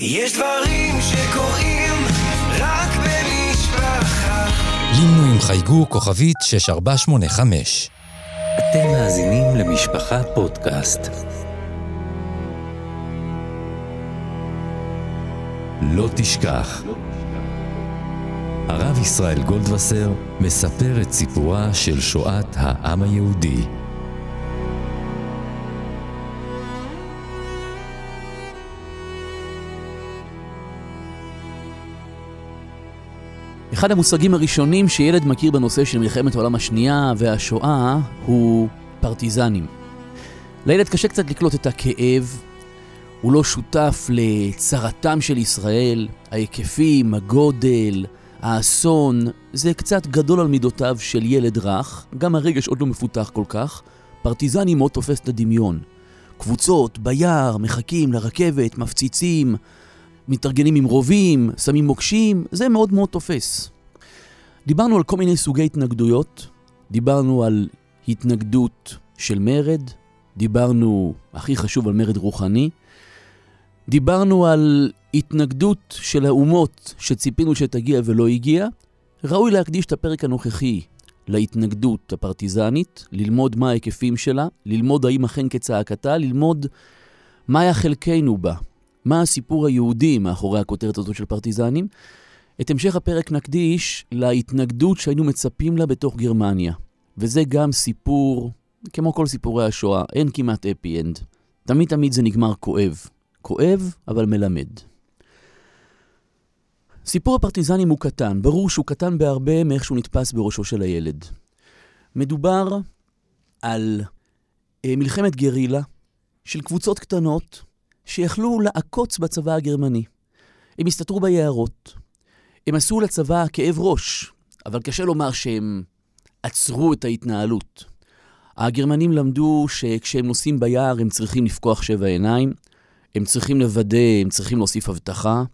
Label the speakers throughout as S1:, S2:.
S1: יש דברים שקורים רק במשפחה.
S2: לינו עם חייגו כוכבית 6485.
S3: אתם מאזינים למשפחה פודקאסט. לא תשכח. הרב ישראל גולדווסר מספר את סיפורה של שואת העם היהודי.
S4: אחד המושגים הראשונים שילד מכיר בנושא של מלחמת העולם השנייה והשואה הוא פרטיזנים. לילד קשה קצת לקלוט את הכאב, הוא לא שותף לצרתם של ישראל, ההיקפים, הגודל, האסון, זה קצת גדול על מידותיו של ילד רך, גם הרגש עוד לא מפותח כל כך. פרטיזנים מאוד תופס את הדמיון. קבוצות, ביער, מחכים לרכבת, מפציצים, מתארגנים עם רובים, שמים מוקשים, זה מאוד מאוד תופס. דיברנו על כל מיני סוגי התנגדויות, דיברנו על התנגדות של מרד, דיברנו, הכי חשוב, על מרד רוחני, דיברנו על התנגדות של האומות שציפינו שתגיע ולא הגיעה. ראוי להקדיש את הפרק הנוכחי להתנגדות הפרטיזנית, ללמוד מה ההיקפים שלה, ללמוד האם אכן כצעקתה, ללמוד מה היה חלקנו בה, מה הסיפור היהודי מאחורי הכותרת הזאת של פרטיזנים. את המשך הפרק נקדיש להתנגדות שהיינו מצפים לה בתוך גרמניה. וזה גם סיפור, כמו כל סיפורי השואה, אין כמעט אפי אנד. תמיד תמיד זה נגמר כואב. כואב, אבל מלמד. סיפור הפרטיזנים הוא קטן, ברור שהוא קטן בהרבה מאיך שהוא נתפס בראשו של הילד. מדובר על אה, מלחמת גרילה של קבוצות קטנות שיכלו לעקוץ בצבא הגרמני. הם הסתתרו ביערות. הם עשו לצבא כאב ראש, אבל קשה לומר שהם עצרו את ההתנהלות. הגרמנים למדו שכשהם נוסעים ביער הם צריכים לפקוח שבע עיניים, הם צריכים לוודא, הם צריכים להוסיף אבטחה.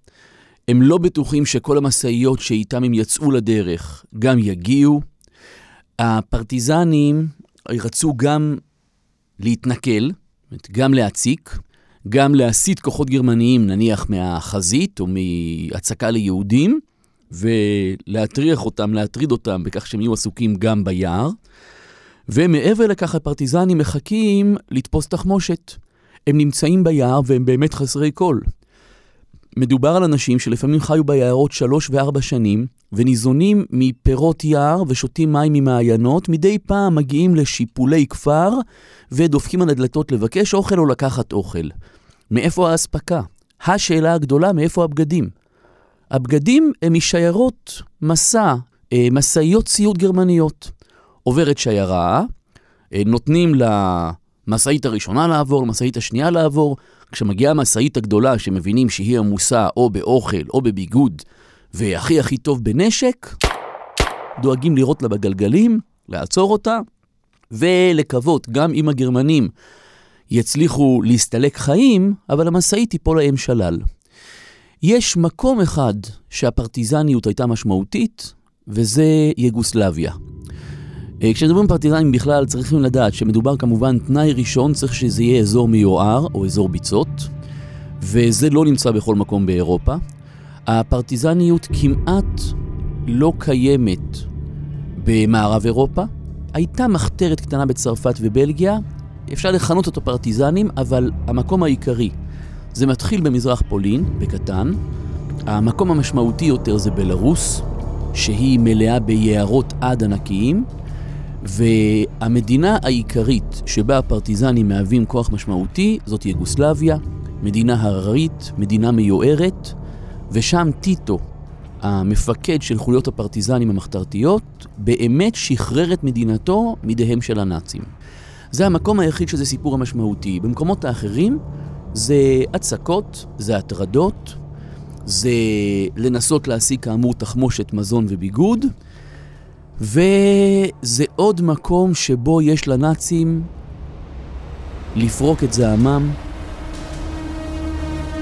S4: הם לא בטוחים שכל המשאיות שאיתם הם יצאו לדרך גם יגיעו. הפרטיזנים רצו גם להתנכל, גם להציק, גם להסיט כוחות גרמניים, נניח מהחזית או מהצקה ליהודים, ולהטריח אותם, להטריד אותם בכך שהם יהיו עסוקים גם ביער. ומעבר לכך הפרטיזנים מחכים לתפוס תחמושת. הם נמצאים ביער והם באמת חסרי כל. מדובר על אנשים שלפעמים חיו ביערות שלוש וארבע שנים, וניזונים מפירות יער ושותים מים ממעיינות, מדי פעם מגיעים לשיפולי כפר ודופקים על הדלתות לבקש אוכל או לקחת אוכל. מאיפה האספקה? השאלה הגדולה, מאיפה הבגדים? הבגדים הם משיירות מסע, אה, משאיות ציוד גרמניות. עוברת שיירה, אה, נותנים למשאית הראשונה לעבור, למשאית השנייה לעבור. כשמגיעה המשאית הגדולה שמבינים שהיא עמוסה או באוכל או בביגוד והכי הכי טוב בנשק, דואגים לירות לה בגלגלים, לעצור אותה ולקוות, גם אם הגרמנים יצליחו להסתלק חיים, אבל המשאית תיפול להם שלל. יש מקום אחד שהפרטיזניות הייתה משמעותית, וזה יוגוסלביה. אה, כשמדברים פרטיזנים בכלל צריכים לדעת שמדובר כמובן תנאי ראשון צריך שזה יהיה אזור מיוער או אזור ביצות וזה לא נמצא בכל מקום באירופה. הפרטיזניות כמעט לא קיימת במערב אירופה. הייתה מחתרת קטנה בצרפת ובלגיה, אפשר לכנות אותו פרטיזנים, אבל המקום העיקרי זה מתחיל במזרח פולין, בקטן. המקום המשמעותי יותר זה בלרוס, שהיא מלאה ביערות עד ענקיים. והמדינה העיקרית שבה הפרטיזנים מהווים כוח משמעותי זאת יוגוסלביה, מדינה הררית, מדינה מיוערת, ושם טיטו, המפקד של חוליות הפרטיזנים המחתרתיות, באמת שחרר את מדינתו מידיהם של הנאצים. זה המקום היחיד שזה סיפור המשמעותי. במקומות האחרים זה הצקות, זה הטרדות, זה לנסות להשיג כאמור תחמושת מזון וביגוד, וזה עוד מקום שבו יש לנאצים לפרוק את זעמם,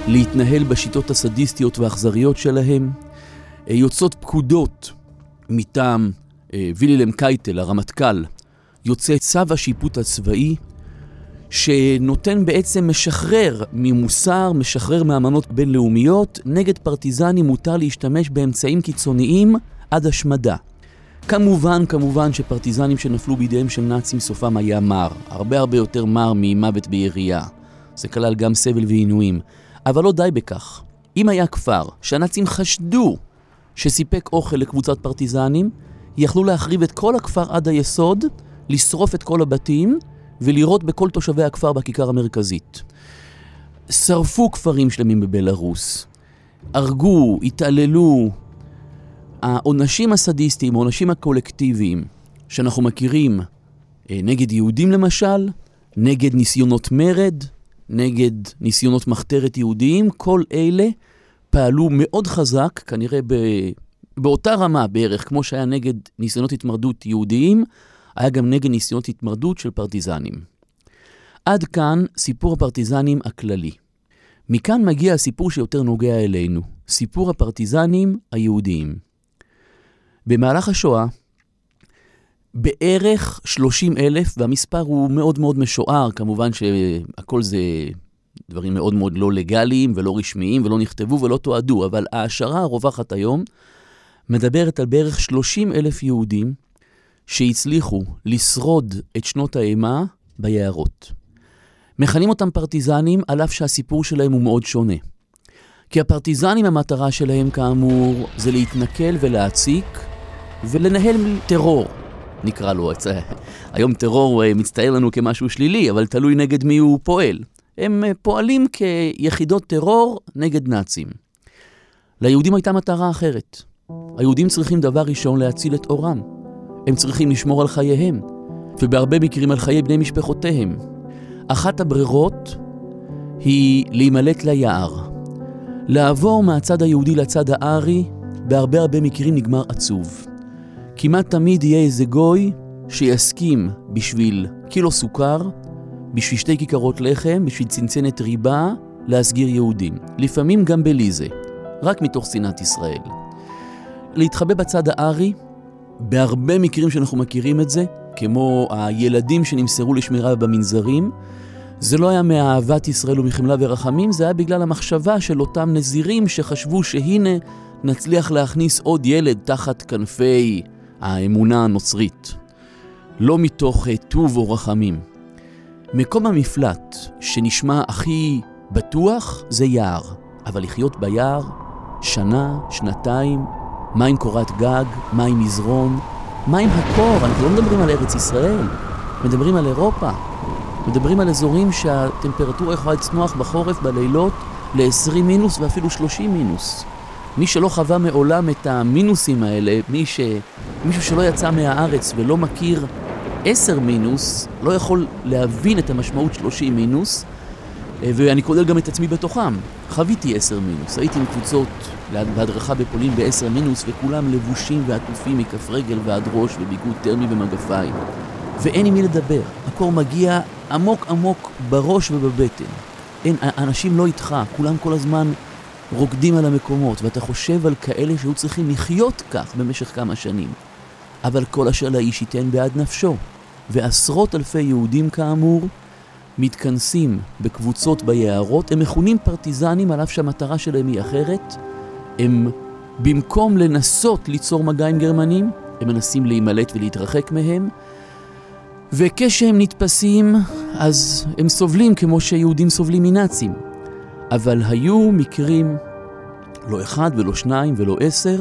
S4: להתנהל בשיטות הסדיסטיות והאכזריות שלהם. אה, יוצאות פקודות מטעם אה, וילילם קייטל, הרמטכ"ל, יוצא צו השיפוט הצבאי, שנותן בעצם משחרר ממוסר, משחרר מאמנות בינלאומיות, נגד פרטיזנים מותר להשתמש באמצעים קיצוניים עד השמדה. כמובן, כמובן שפרטיזנים שנפלו בידיהם של נאצים סופם היה מר, הרבה הרבה יותר מר ממוות בירייה. זה כלל גם סבל ועינויים. אבל לא די בכך. אם היה כפר שהנאצים חשדו שסיפק אוכל לקבוצת פרטיזנים, יכלו להחריב את כל הכפר עד היסוד, לשרוף את כל הבתים ולירות בכל תושבי הכפר בכיכר המרכזית. שרפו כפרים שלמים בבלארוס, הרגו, התעללו. העונשים הסדיסטיים, העונשים הקולקטיביים שאנחנו מכירים אה, נגד יהודים למשל, נגד ניסיונות מרד, נגד ניסיונות מחתרת יהודיים, כל אלה פעלו מאוד חזק, כנראה ב... באותה רמה בערך, כמו שהיה נגד ניסיונות התמרדות יהודיים, היה גם נגד ניסיונות התמרדות של פרטיזנים. עד כאן סיפור הפרטיזנים הכללי. מכאן מגיע הסיפור שיותר נוגע אלינו, סיפור הפרטיזנים היהודיים. במהלך השואה, בערך 30 אלף, והמספר הוא מאוד מאוד משוער, כמובן שהכל זה דברים מאוד מאוד לא לגאליים ולא רשמיים ולא נכתבו ולא תועדו, אבל ההשערה הרווחת היום מדברת על בערך 30 אלף יהודים שהצליחו לשרוד את שנות האימה ביערות. מכנים אותם פרטיזנים על אף שהסיפור שלהם הוא מאוד שונה. כי הפרטיזנים המטרה שלהם כאמור זה להתנכל ולהציק ולנהל טרור, נקרא לו. היום טרור אה, מצטייר לנו כמשהו שלילי, אבל תלוי נגד מי הוא פועל. הם אה, פועלים כיחידות טרור נגד נאצים. ליהודים הייתה מטרה אחרת. היהודים צריכים דבר ראשון להציל את אורם. הם צריכים לשמור על חייהם, ובהרבה מקרים על חיי בני משפחותיהם. אחת הברירות היא להימלט ליער. לעבור מהצד היהודי לצד הארי, בהרבה הרבה מקרים נגמר עצוב. כמעט תמיד יהיה איזה גוי שיסכים בשביל קילו סוכר, בשביל שתי כיכרות לחם, בשביל צנצנת ריבה, להסגיר יהודים. לפעמים גם בליזה, רק מתוך שנאת ישראל. להתחבא בצד הארי, בהרבה מקרים שאנחנו מכירים את זה, כמו הילדים שנמסרו לשמירה במנזרים, זה לא היה מאהבת ישראל ומחמלה ורחמים, זה היה בגלל המחשבה של אותם נזירים שחשבו שהנה נצליח להכניס עוד ילד תחת כנפי האמונה הנוצרית. לא מתוך אה, טוב או רחמים. מקום המפלט שנשמע הכי בטוח זה יער, אבל לחיות ביער שנה, שנתיים, מה עם קורת גג, מה עם מזרון, מה עם הקור, אנחנו לא מדברים על ארץ ישראל, מדברים על אירופה, מדברים על אזורים שהטמפרטורה יכולה לצנוח בחורף בלילות ל-20 מינוס ואפילו 30 מינוס. מי שלא חווה מעולם את המינוסים האלה, מי ש... מישהו שלא יצא מהארץ ולא מכיר 10 מינוס, לא יכול להבין את המשמעות 30 מינוס, אה, ואני כולל גם את עצמי בתוכם. חוויתי 10 מינוס, הייתי עם קבוצות בהדרכה בפולין ב-10 מינוס, וכולם לבושים ועטופים מכף רגל ועד ראש וביגוד טרמי ומגפיים. ואין עם מי לדבר, הקור מגיע עמוק עמוק בראש ובבטן. אין, אנשים לא איתך, כולם כל הזמן רוקדים על המקומות, ואתה חושב על כאלה שהיו צריכים לחיות כך במשך כמה שנים. אבל כל אשר לאיש ייתן בעד נפשו. ועשרות אלפי יהודים כאמור מתכנסים בקבוצות ביערות, הם מכונים פרטיזנים על אף שהמטרה שלהם היא אחרת. הם במקום לנסות ליצור מגע עם גרמנים, הם מנסים להימלט ולהתרחק מהם. וכשהם נתפסים, אז הם סובלים כמו שיהודים סובלים מנאצים. אבל היו מקרים, לא אחד ולא שניים ולא עשר,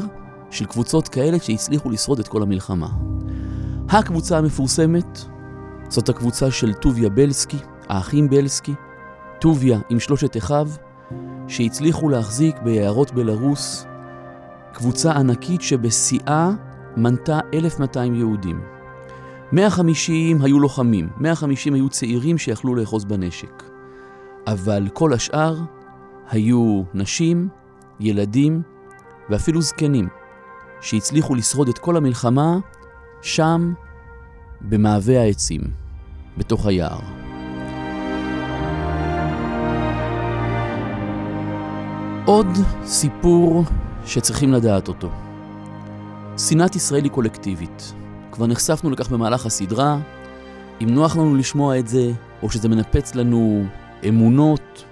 S4: של קבוצות כאלה שהצליחו לשרוד את כל המלחמה. הקבוצה המפורסמת זאת הקבוצה של טוביה בלסקי, האחים בלסקי, טוביה עם שלושת אחיו, שהצליחו להחזיק ביערות בלרוס קבוצה ענקית שבשיאה מנתה 1,200 יהודים. 150 היו לוחמים, 150 היו צעירים שיכלו לאחוז בנשק. אבל כל השאר היו נשים, ילדים ואפילו זקנים, שהצליחו לשרוד את כל המלחמה שם, במעבה העצים, בתוך היער. עוד סיפור שצריכים לדעת אותו. שנאת ישראל היא קולקטיבית. כבר נחשפנו לכך במהלך הסדרה. אם נוח לנו לשמוע את זה, או שזה מנפץ לנו אמונות,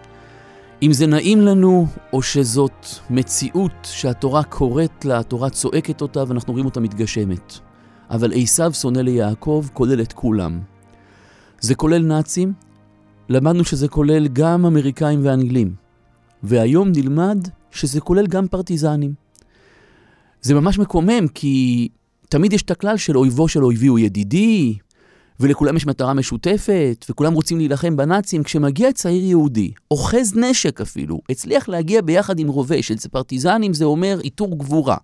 S4: אם זה נעים לנו, או שזאת מציאות שהתורה קוראת לה, התורה צועקת אותה ואנחנו רואים אותה מתגשמת. אבל עשיו שונא ליעקב כולל את כולם. זה כולל נאצים, למדנו שזה כולל גם אמריקאים ואנגלים, והיום נלמד שזה כולל גם פרטיזנים. זה ממש מקומם, כי תמיד יש את הכלל של אויבו של אויבי הוא ידידי, ולכולם יש מטרה משותפת, וכולם רוצים להילחם בנאצים. כשמגיע צעיר יהודי, אוחז נשק אפילו, הצליח להגיע ביחד עם רובה, שאצל פרטיזנים זה אומר עיטור גבורה.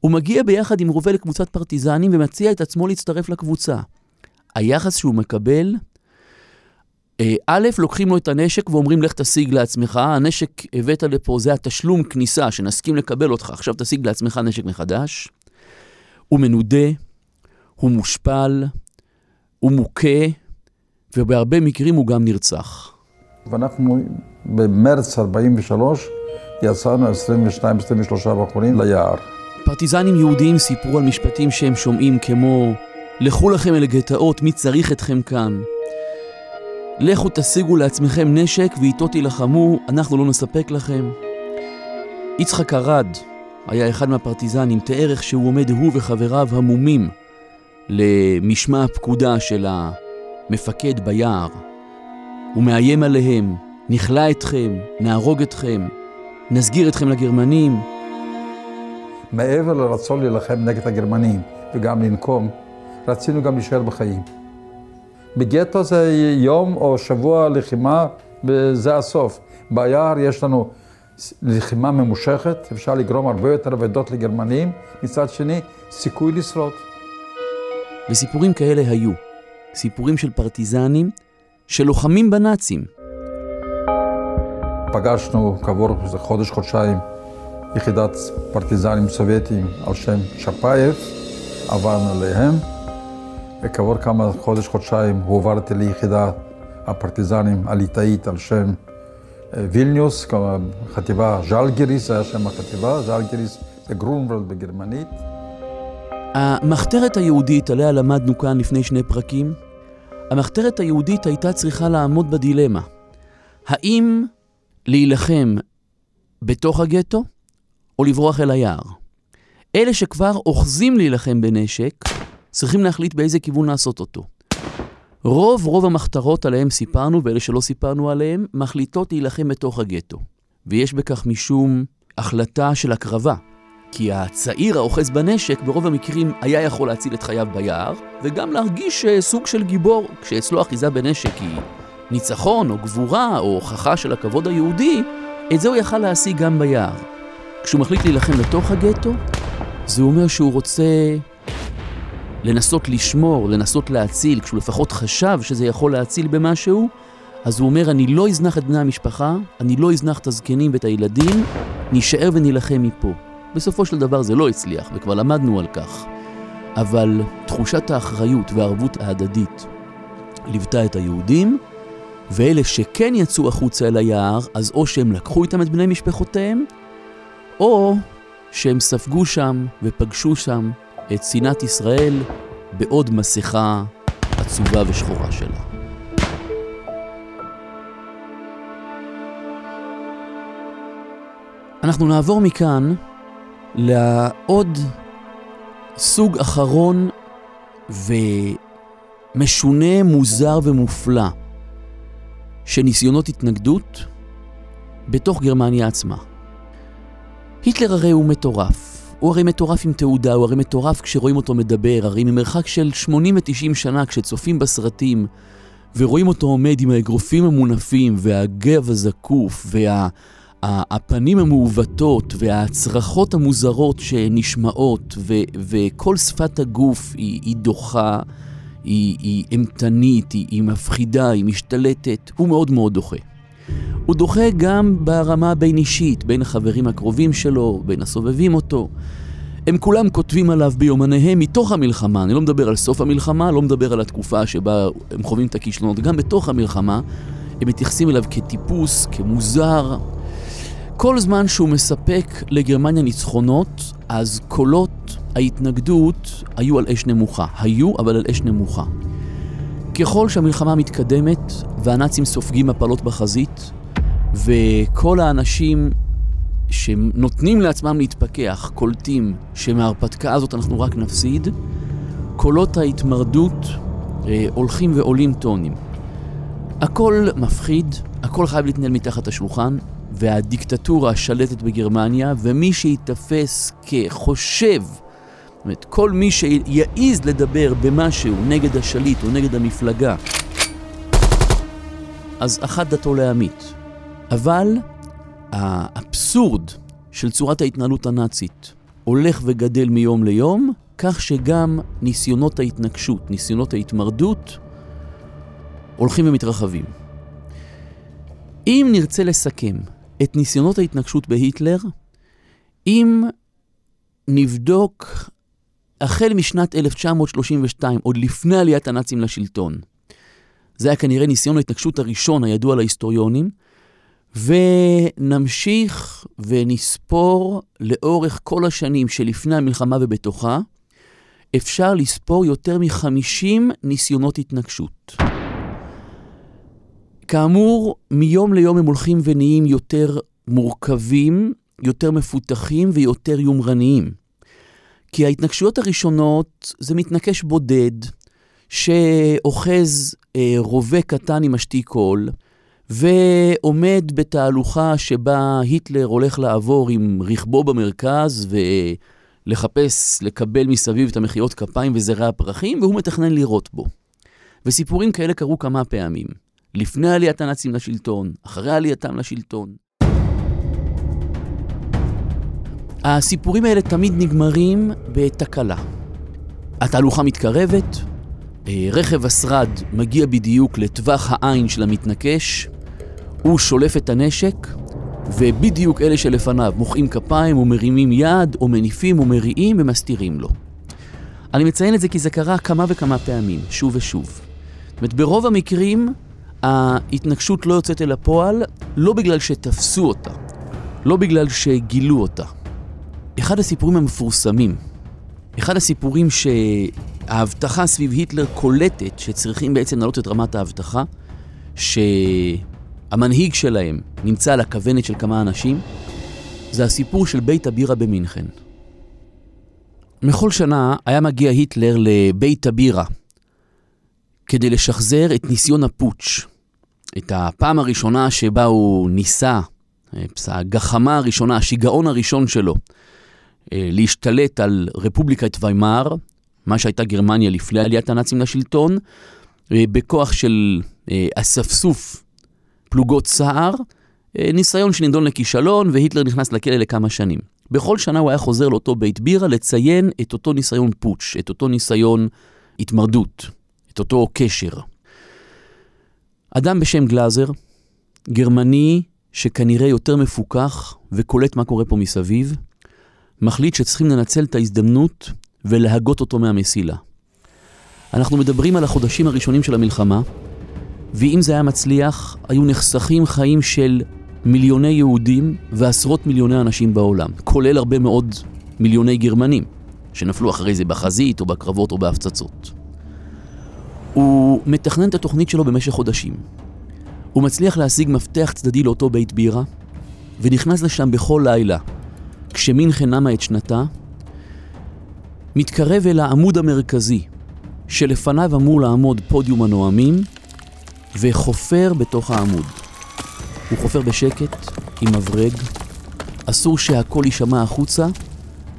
S4: הוא מגיע ביחד עם רובה לקבוצת פרטיזנים ומציע את עצמו להצטרף לקבוצה. היחס שהוא מקבל, אה, א', לוקחים לו את הנשק ואומרים לך תשיג לעצמך, הנשק הבאת לפה, זה התשלום כניסה שנסכים לקבל אותך, עכשיו תשיג לעצמך נשק מחדש. הוא מנודה, הוא מושפל, הוא מוכה, ובהרבה מקרים הוא גם נרצח.
S5: ואנחנו במרץ 43 יצאנו 22-23 בחורים ליער.
S4: פרטיזנים יהודים סיפרו על משפטים שהם שומעים כמו לכו לכם אל הגטאות, מי צריך אתכם כאן? לכו תשיגו לעצמכם נשק ואיתו תילחמו, אנחנו לא נספק לכם. יצחק ארד היה אחד מהפרטיזנים, תיאר איך שהוא עומד הוא וחבריו המומים למשמע הפקודה של המפקד ביער. הוא מאיים עליהם, נכלא אתכם, נהרוג אתכם, נסגיר אתכם לגרמנים.
S5: מעבר לרצון להילחם נגד הגרמנים וגם לנקום, רצינו גם להישאר בחיים. בגטו זה יום או שבוע לחימה, וזה הסוף. ביער יש לנו לחימה ממושכת, אפשר לגרום הרבה יותר אבדות לגרמנים, מצד שני, סיכוי לשרוד.
S4: וסיפורים כאלה היו. סיפורים של פרטיזנים שלוחמים בנאצים.
S5: פגשנו כעבור איזה חודש, חודשיים, יחידת פרטיזנים סובייטיים על שם צ'פאייב, עברנו אליהם. וכעבור כמה חודש, חודשיים, הועברתי ליחידה הפרטיזנים הליטאית על שם אה, וילניוס, חטיבה ז'לגיריס, זה היה שם החטיבה, ז'לגיריס זה גרונוולד בגרמנית.
S4: המחתרת היהודית עליה למדנו כאן לפני שני פרקים, המחתרת היהודית הייתה צריכה לעמוד בדילמה. האם להילחם בתוך הגטו או לברוח אל היער? אלה שכבר אוחזים להילחם בנשק, צריכים להחליט באיזה כיוון לעשות אותו. רוב רוב המחתרות עליהם סיפרנו, ואלה שלא סיפרנו עליהם, מחליטות להילחם בתוך הגטו. ויש בכך משום החלטה של הקרבה. כי הצעיר האוחז בנשק ברוב המקרים היה יכול להציל את חייו ביער, וגם להרגיש אה, סוג של גיבור, כשאצלו אחיזה בנשק היא ניצחון או גבורה או הוכחה של הכבוד היהודי, את זה הוא יכל להשיג גם ביער. כשהוא מחליט להילחם לתוך הגטו, זה אומר שהוא רוצה לנסות לשמור, לנסות להציל, כשהוא לפחות חשב שזה יכול להציל במשהו, אז הוא אומר, אני לא אזנח את בני המשפחה, אני לא אזנח את הזקנים ואת הילדים, נישאר ונילחם מפה. בסופו של דבר זה לא הצליח, וכבר למדנו על כך. אבל תחושת האחריות והערבות ההדדית ליוותה את היהודים, ואלה שכן יצאו החוצה אל היער, אז או שהם לקחו איתם את בני משפחותיהם, או שהם ספגו שם ופגשו שם את שנאת ישראל בעוד מסכה עצובה ושחורה שלה. אנחנו נעבור מכאן לעוד סוג אחרון ומשונה, מוזר ומופלא של ניסיונות התנגדות בתוך גרמניה עצמה. היטלר הרי הוא מטורף. הוא הרי מטורף עם תעודה, הוא הרי מטורף כשרואים אותו מדבר, הרי ממרחק של 80 ו-90 שנה כשצופים בסרטים ורואים אותו עומד עם האגרופים המונפים והגב הזקוף והפנים וה, המעוותות והצרחות המוזרות שנשמעות ו, וכל שפת הגוף היא, היא דוחה, היא, היא אימתנית, היא, היא מפחידה, היא משתלטת, הוא מאוד מאוד דוחה. הוא דוחה גם ברמה הבין-אישית, בין החברים הקרובים שלו, בין הסובבים אותו. הם כולם כותבים עליו ביומניהם מתוך המלחמה, אני לא מדבר על סוף המלחמה, לא מדבר על התקופה שבה הם חווים את הכישלונות, גם בתוך המלחמה הם מתייחסים אליו כטיפוס, כמוזר. כל זמן שהוא מספק לגרמניה ניצחונות, אז קולות ההתנגדות היו על אש נמוכה. היו, אבל על אש נמוכה. ככל שהמלחמה מתקדמת והנאצים סופגים מפלות בחזית, וכל האנשים שנותנים לעצמם להתפכח, קולטים שמההרפתקה הזאת אנחנו רק נפסיד, קולות ההתמרדות אה, הולכים ועולים טונים. הכל מפחיד, הכל חייב להתנהל מתחת השולחן, והדיקטטורה השלטת בגרמניה, ומי שייתפס כחושב, זאת אומרת, כל מי שיעז לדבר במשהו נגד השליט או נגד המפלגה, אז אחת דתו להמית. אבל האבסורד של צורת ההתנהלות הנאצית הולך וגדל מיום ליום, כך שגם ניסיונות ההתנגשות, ניסיונות ההתמרדות, הולכים ומתרחבים. אם נרצה לסכם את ניסיונות ההתנגשות בהיטלר, אם נבדוק החל משנת 1932, עוד לפני עליית הנאצים לשלטון, זה היה כנראה ניסיון ההתנגשות הראשון הידוע להיסטוריונים, ונמשיך ונספור לאורך כל השנים שלפני המלחמה ובתוכה, אפשר לספור יותר מ-50 ניסיונות התנגשות. כאמור, מיום ליום הם הולכים ונהיים יותר מורכבים, יותר מפותחים ויותר יומרניים. כי ההתנגשויות הראשונות זה מתנקש בודד, שאוחז אה, רובה קטן עם משתיק קול, ועומד בתהלוכה שבה היטלר הולך לעבור עם רכבו במרכז ולחפש לקבל מסביב את המחיאות כפיים וזרעי הפרחים, והוא מתכנן לירות בו. וסיפורים כאלה קרו כמה פעמים. לפני עליית הנאצים לשלטון, אחרי עלייתם לשלטון. הסיפורים האלה תמיד נגמרים בתקלה. התהלוכה מתקרבת, אה, רכב השרד מגיע בדיוק לטווח העין של המתנקש, הוא שולף את הנשק, ובדיוק אלה שלפניו מוחאים כפיים או מרימים יד, או מניפים או מריעים ומסתירים לו. אני מציין את זה כי זה קרה כמה וכמה פעמים, שוב ושוב. זאת אומרת, ברוב המקרים ההתנגשות לא יוצאת אל הפועל, לא בגלל שתפסו אותה, לא בגלל שגילו אותה. אחד הסיפורים המפורסמים, אחד הסיפורים שההבטחה סביב היטלר קולטת שצריכים בעצם להעלות את רמת ההבטחה, שהמנהיג שלהם נמצא על הכוונת של כמה אנשים, זה הסיפור של בית הבירה במינכן. בכל שנה היה מגיע היטלר לבית הבירה כדי לשחזר את ניסיון הפוטש, את הפעם הראשונה שבה הוא ניסה, הגחמה הראשונה, השיגעון הראשון שלו, אה, להשתלט על רפובליקת ויימאר, מה שהייתה גרמניה לפני עליית הנאצים לשלטון, אה, בכוח של אה, אספסוף פלוגות סער, ניסיון שנידון לכישלון, והיטלר נכנס לכלא לכמה שנים. בכל שנה הוא היה חוזר לאותו בית בירה לציין את אותו ניסיון פוטש, את אותו ניסיון התמרדות, את אותו קשר. אדם בשם גלאזר, גרמני שכנראה יותר מפוכח וקולט מה קורה פה מסביב, מחליט שצריכים לנצל את ההזדמנות ולהגות אותו מהמסילה. אנחנו מדברים על החודשים הראשונים של המלחמה, ואם זה היה מצליח, היו נחסכים חיים של מיליוני יהודים ועשרות מיליוני אנשים בעולם, כולל הרבה מאוד מיליוני גרמנים, שנפלו אחרי זה בחזית או בקרבות או בהפצצות. הוא מתכנן את התוכנית שלו במשך חודשים. הוא מצליח להשיג מפתח צדדי לאותו בית בירה, ונכנס לשם בכל לילה, כשמינכן נמה את שנתה, מתקרב אל העמוד המרכזי, שלפניו אמור לעמוד פודיום הנואמים, וחופר בתוך העמוד. הוא חופר בשקט, עם מברג, אסור שהקול יישמע החוצה,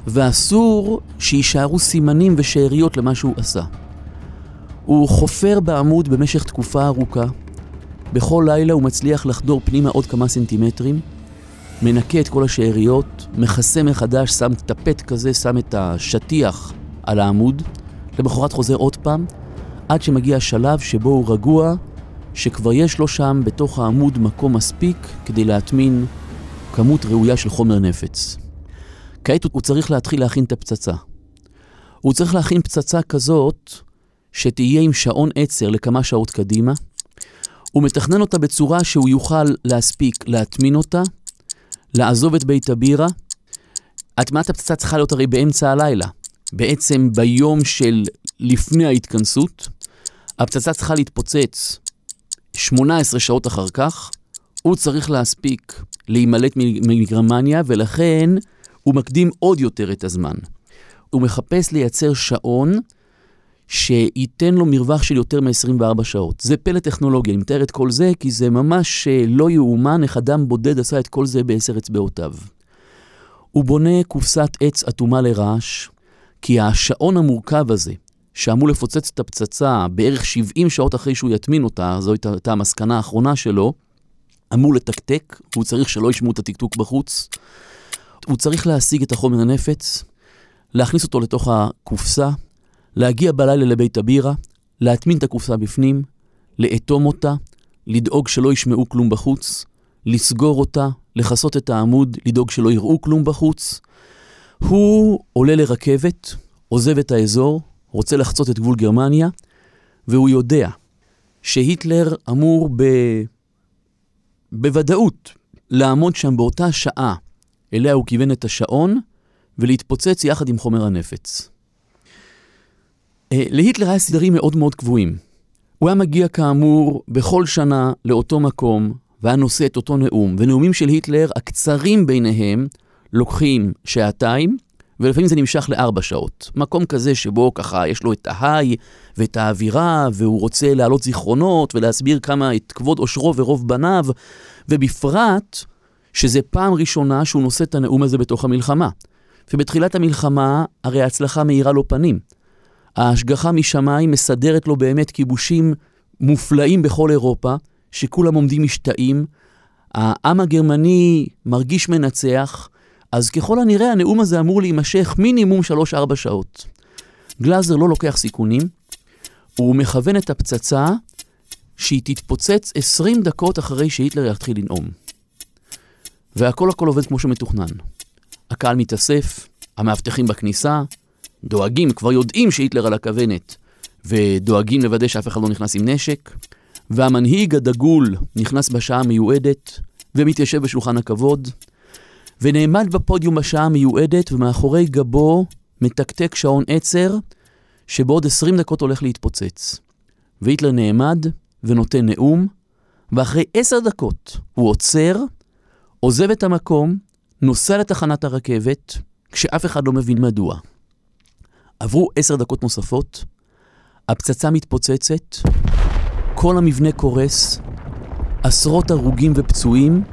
S4: ואסור שיישארו סימנים ושאריות למה שהוא עשה. הוא חופר בעמוד במשך תקופה ארוכה. בכל לילה הוא מצליח לחדור פנימה עוד כמה סנטימטרים, מנקה את כל השאריות, מכסה מחדש, שם טפט כזה, שם את השטיח על העמוד, למחרת חוזר עוד פעם, עד שמגיע השלב שבו הוא רגוע, שכבר יש לו שם בתוך העמוד מקום מספיק כדי להטמין כמות ראויה של חומר נפץ. כעת הוא צריך להתחיל להכין את הפצצה. הוא צריך להכין פצצה כזאת שתהיה עם שעון עצר לכמה שעות קדימה. הוא מתכנן אותה בצורה שהוא יוכל להספיק להטמין אותה, לעזוב את בית הבירה. הטמעת הפצצה צריכה להיות הרי באמצע הלילה, בעצם ביום של לפני ההתכנסות, הפצצה צריכה להתפוצץ 18 שעות אחר כך, הוא צריך להספיק להימלט מגרמניה, ולכן הוא מקדים עוד יותר את הזמן. הוא מחפש לייצר שעון שייתן לו מרווח של יותר מ-24 שעות. זה פלא טכנולוגי, אני מתאר את כל זה כי זה ממש אה, לא יאומן איך אדם בודד עשה את כל זה בעשר אצבעותיו. הוא בונה קופסת עץ אטומה לרעש, כי השעון המורכב הזה, שאמור לפוצץ את הפצצה בערך 70 שעות אחרי שהוא יטמין אותה, זו הייתה המסקנה האחרונה שלו, אמור לתקתק, והוא צריך שלא ישמעו את הטקטוק בחוץ. הוא צריך להשיג את החומר הנפץ, להכניס אותו לתוך הקופסה, להגיע בלילה לבית הבירה, להטמין את הקופסה בפנים, לאטום אותה, לדאוג שלא ישמעו כלום בחוץ, לסגור אותה, לכסות את העמוד, לדאוג שלא יראו כלום בחוץ. הוא עולה לרכבת, עוזב את האזור, רוצה לחצות את גבול גרמניה, והוא יודע שהיטלר אמור ב... בוודאות לעמוד שם באותה שעה אליה הוא כיוון את השעון, ולהתפוצץ יחד עם חומר הנפץ. אה, להיטלר היה סדרים מאוד מאוד קבועים. הוא היה מגיע כאמור בכל שנה לאותו מקום, והיה נושא את אותו נאום, ונאומים של היטלר, הקצרים ביניהם, לוקחים שעתיים, ולפעמים זה נמשך לארבע שעות. מקום כזה שבו ככה יש לו את ההיי ואת האווירה, והוא רוצה להעלות זיכרונות ולהסביר כמה את כבוד עושרו ורוב בניו, ובפרט שזה פעם ראשונה שהוא נושא את הנאום הזה בתוך המלחמה. ובתחילת המלחמה הרי ההצלחה מאירה לו פנים. ההשגחה משמיים מסדרת לו באמת כיבושים מופלאים בכל אירופה, שכולם עומדים משתאים. העם הגרמני מרגיש מנצח, אז ככל הנראה הנאום הזה אמור להימשך מינימום 3-4 שעות. גלאזר לא לוקח סיכונים, הוא מכוון את הפצצה שהיא תתפוצץ 20 דקות אחרי שהיטלר יתחיל לנאום. והכל הכל עובד כמו שמתוכנן. הקהל מתאסף, המאבטחים בכניסה, דואגים, כבר יודעים שהיטלר על הכוונת, ודואגים לוודא שאף אחד לא נכנס עם נשק, והמנהיג הדגול נכנס בשעה המיועדת, ומתיישב בשולחן הכבוד, ונעמד בפודיום בשעה המיועדת, ומאחורי גבו מתקתק שעון עצר, שבעוד 20 דקות הולך להתפוצץ. והיטלר נעמד ונותן נאום, ואחרי 10 דקות הוא עוצר, עוזב את המקום, נוסע לתחנת הרכבת, כשאף אחד לא מבין מדוע. עברו 10 דקות נוספות, הפצצה מתפוצצת, כל המבנה קורס, עשרות הרוגים ופצועים,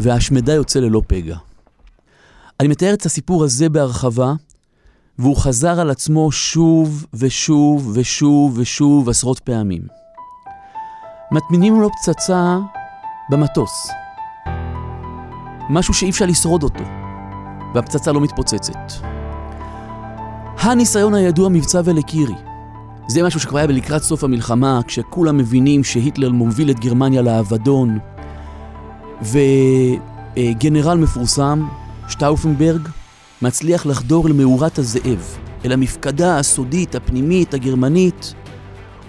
S4: וההשמדה יוצא ללא פגע. אני מתאר את הסיפור הזה בהרחבה, והוא חזר על עצמו שוב ושוב ושוב ושוב עשרות פעמים. מטמינים לו פצצה במטוס. משהו שאי אפשר לשרוד אותו, והפצצה לא מתפוצצת. הניסיון הידוע מבצע ולקירי. זה משהו שכבר היה לקראת סוף המלחמה, כשכולם מבינים שהיטלר מוביל את גרמניה לאבדון, וגנרל מפורסם, שטאופנברג, מצליח לחדור למאורת הזאב, אל המפקדה הסודית, הפנימית, הגרמנית.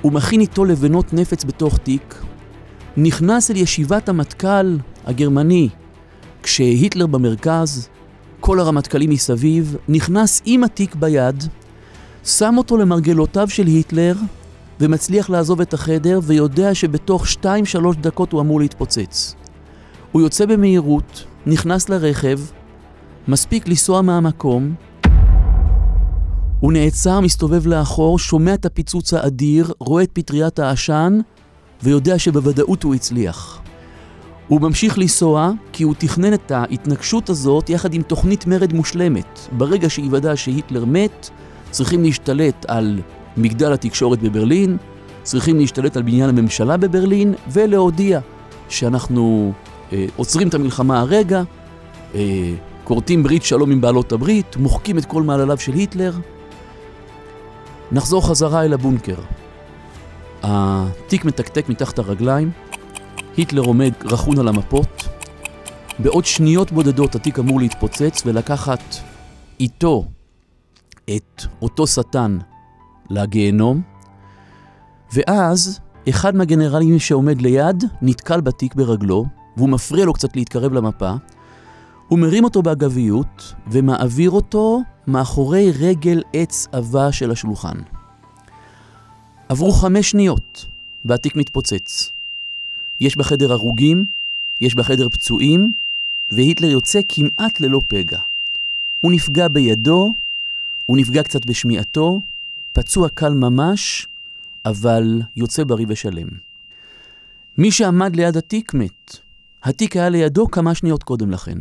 S4: הוא מכין איתו לבנות נפץ בתוך תיק, נכנס אל ישיבת המטכ"ל הגרמני, כשהיטלר במרכז, כל הרמטכ"לים מסביב, נכנס עם התיק ביד, שם אותו למרגלותיו של היטלר, ומצליח לעזוב את החדר, ויודע שבתוך 2-3 דקות הוא אמור להתפוצץ. הוא יוצא במהירות, נכנס לרכב, מספיק לנסוע מהמקום, הוא נעצר, מסתובב לאחור, שומע את הפיצוץ האדיר, רואה את פטריית העשן, ויודע שבוודאות הוא הצליח. הוא ממשיך לנסוע כי הוא תכנן את ההתנגשות הזאת יחד עם תוכנית מרד מושלמת. ברגע שיוודע שהיטלר מת, צריכים להשתלט על מגדל התקשורת בברלין, צריכים להשתלט על בניין הממשלה בברלין, ולהודיע שאנחנו אה, עוצרים את המלחמה הרגע, אה, כורתים ברית שלום עם בעלות הברית, מוחקים את כל מעלליו של היטלר. נחזור חזרה אל הבונקר. התיק מתקתק מתחת הרגליים, היטלר עומד רכון על המפות. בעוד שניות בודדות התיק אמור להתפוצץ ולקחת איתו את אותו שטן לגיהנום, ואז אחד מהגנרלים שעומד ליד נתקל בתיק ברגלו, והוא מפריע לו קצת להתקרב למפה. הוא מרים אותו באגביות ומעביר אותו מאחורי רגל עץ עבה של השולחן. עברו חמש שניות, והתיק מתפוצץ. יש בחדר הרוגים, יש בחדר פצועים, והיטלר יוצא כמעט ללא פגע. הוא נפגע בידו, הוא נפגע קצת בשמיעתו, פצוע קל ממש, אבל יוצא בריא ושלם. מי שעמד ליד התיק מת. התיק היה לידו כמה שניות קודם לכן.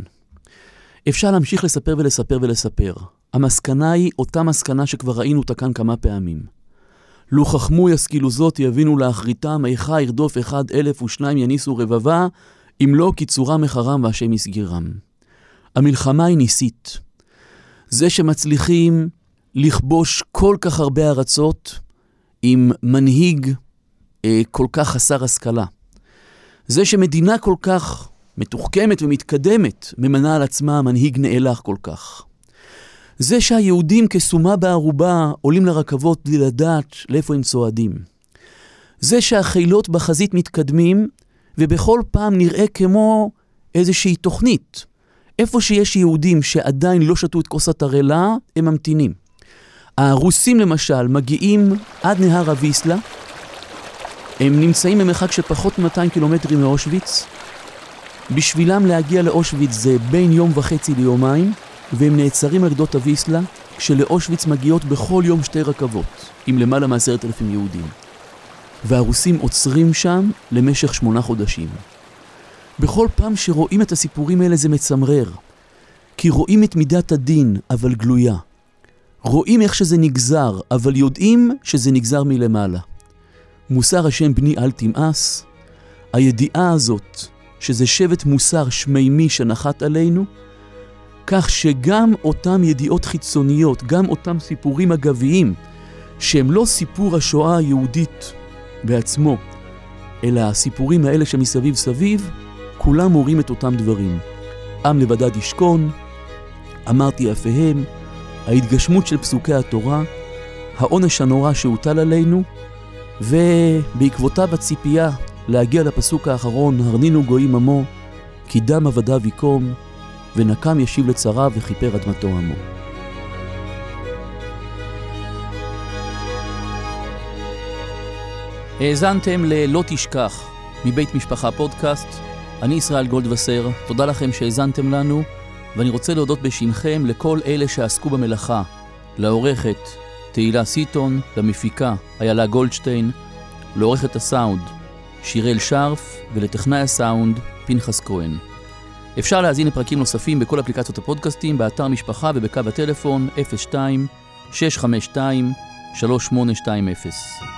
S4: אפשר להמשיך לספר ולספר ולספר. המסקנה היא אותה מסקנה שכבר ראינו אותה כאן כמה פעמים. לו חכמו ישכילו זאת יבינו לאחריתם, איכה ירדוף אחד אלף ושניים יניסו רבבה, אם לא קיצורם מחרם והשם יסגירם. המלחמה היא ניסית. זה שמצליחים לכבוש כל כך הרבה ארצות עם מנהיג אה, כל כך חסר השכלה. זה שמדינה כל כך מתוחכמת ומתקדמת ממנה על עצמה מנהיג נאלח כל כך. זה שהיהודים כסומה בערובה עולים לרכבות בלי לדעת לאיפה הם צועדים. זה שהחילות בחזית מתקדמים ובכל פעם נראה כמו איזושהי תוכנית. איפה שיש יהודים שעדיין לא שתו את כוס התרעלה, הם ממתינים. הרוסים למשל מגיעים עד נהר הוויסלה, הם נמצאים במרחק של פחות מ-200 קילומטרים מאושוויץ. בשבילם להגיע לאושוויץ זה בין יום וחצי ליומיים, והם נעצרים על גדות הוויסלה, כשלאושוויץ מגיעות בכל יום שתי רכבות, עם למעלה מעשרת אלפים יהודים. והרוסים עוצרים שם למשך שמונה חודשים. בכל פעם שרואים את הסיפורים האלה זה מצמרר, כי רואים את מידת הדין, אבל גלויה. רואים איך שזה נגזר, אבל יודעים שזה נגזר מלמעלה. מוסר השם בני אל תמאס, הידיעה הזאת שזה שבט מוסר שמימי שנחת עלינו, כך שגם אותם ידיעות חיצוניות, גם אותם סיפורים אגביים, שהם לא סיפור השואה היהודית בעצמו, אלא הסיפורים האלה שמסביב סביב, כולם מורים את אותם דברים. עם לבדד ישכון, אמרתי יפיהם, ההתגשמות של פסוקי התורה, העונש הנורא שהוטל עלינו, ובעקבותיו הציפייה להגיע לפסוק האחרון, הרנינו גויים עמו, כי דם עבדיו יקום, ונקם ישיב לצריו וכיפר אדמתו עמו. האזנתם ל"לא תשכח" מבית משפחה פודקאסט. אני ישראל גולדווסר, תודה לכם שהאזנתם לנו, ואני רוצה להודות בשמכם לכל אלה שעסקו במלאכה, לעורכת תהילה סיטון, למפיקה איילה גולדשטיין, לעורכת הסאונד שיראל שרף ולטכנאי הסאונד פנחס כהן. אפשר להזין לפרקים נוספים בכל אפליקציות הפודקאסטים, באתר משפחה ובקו הטלפון 02 652 3820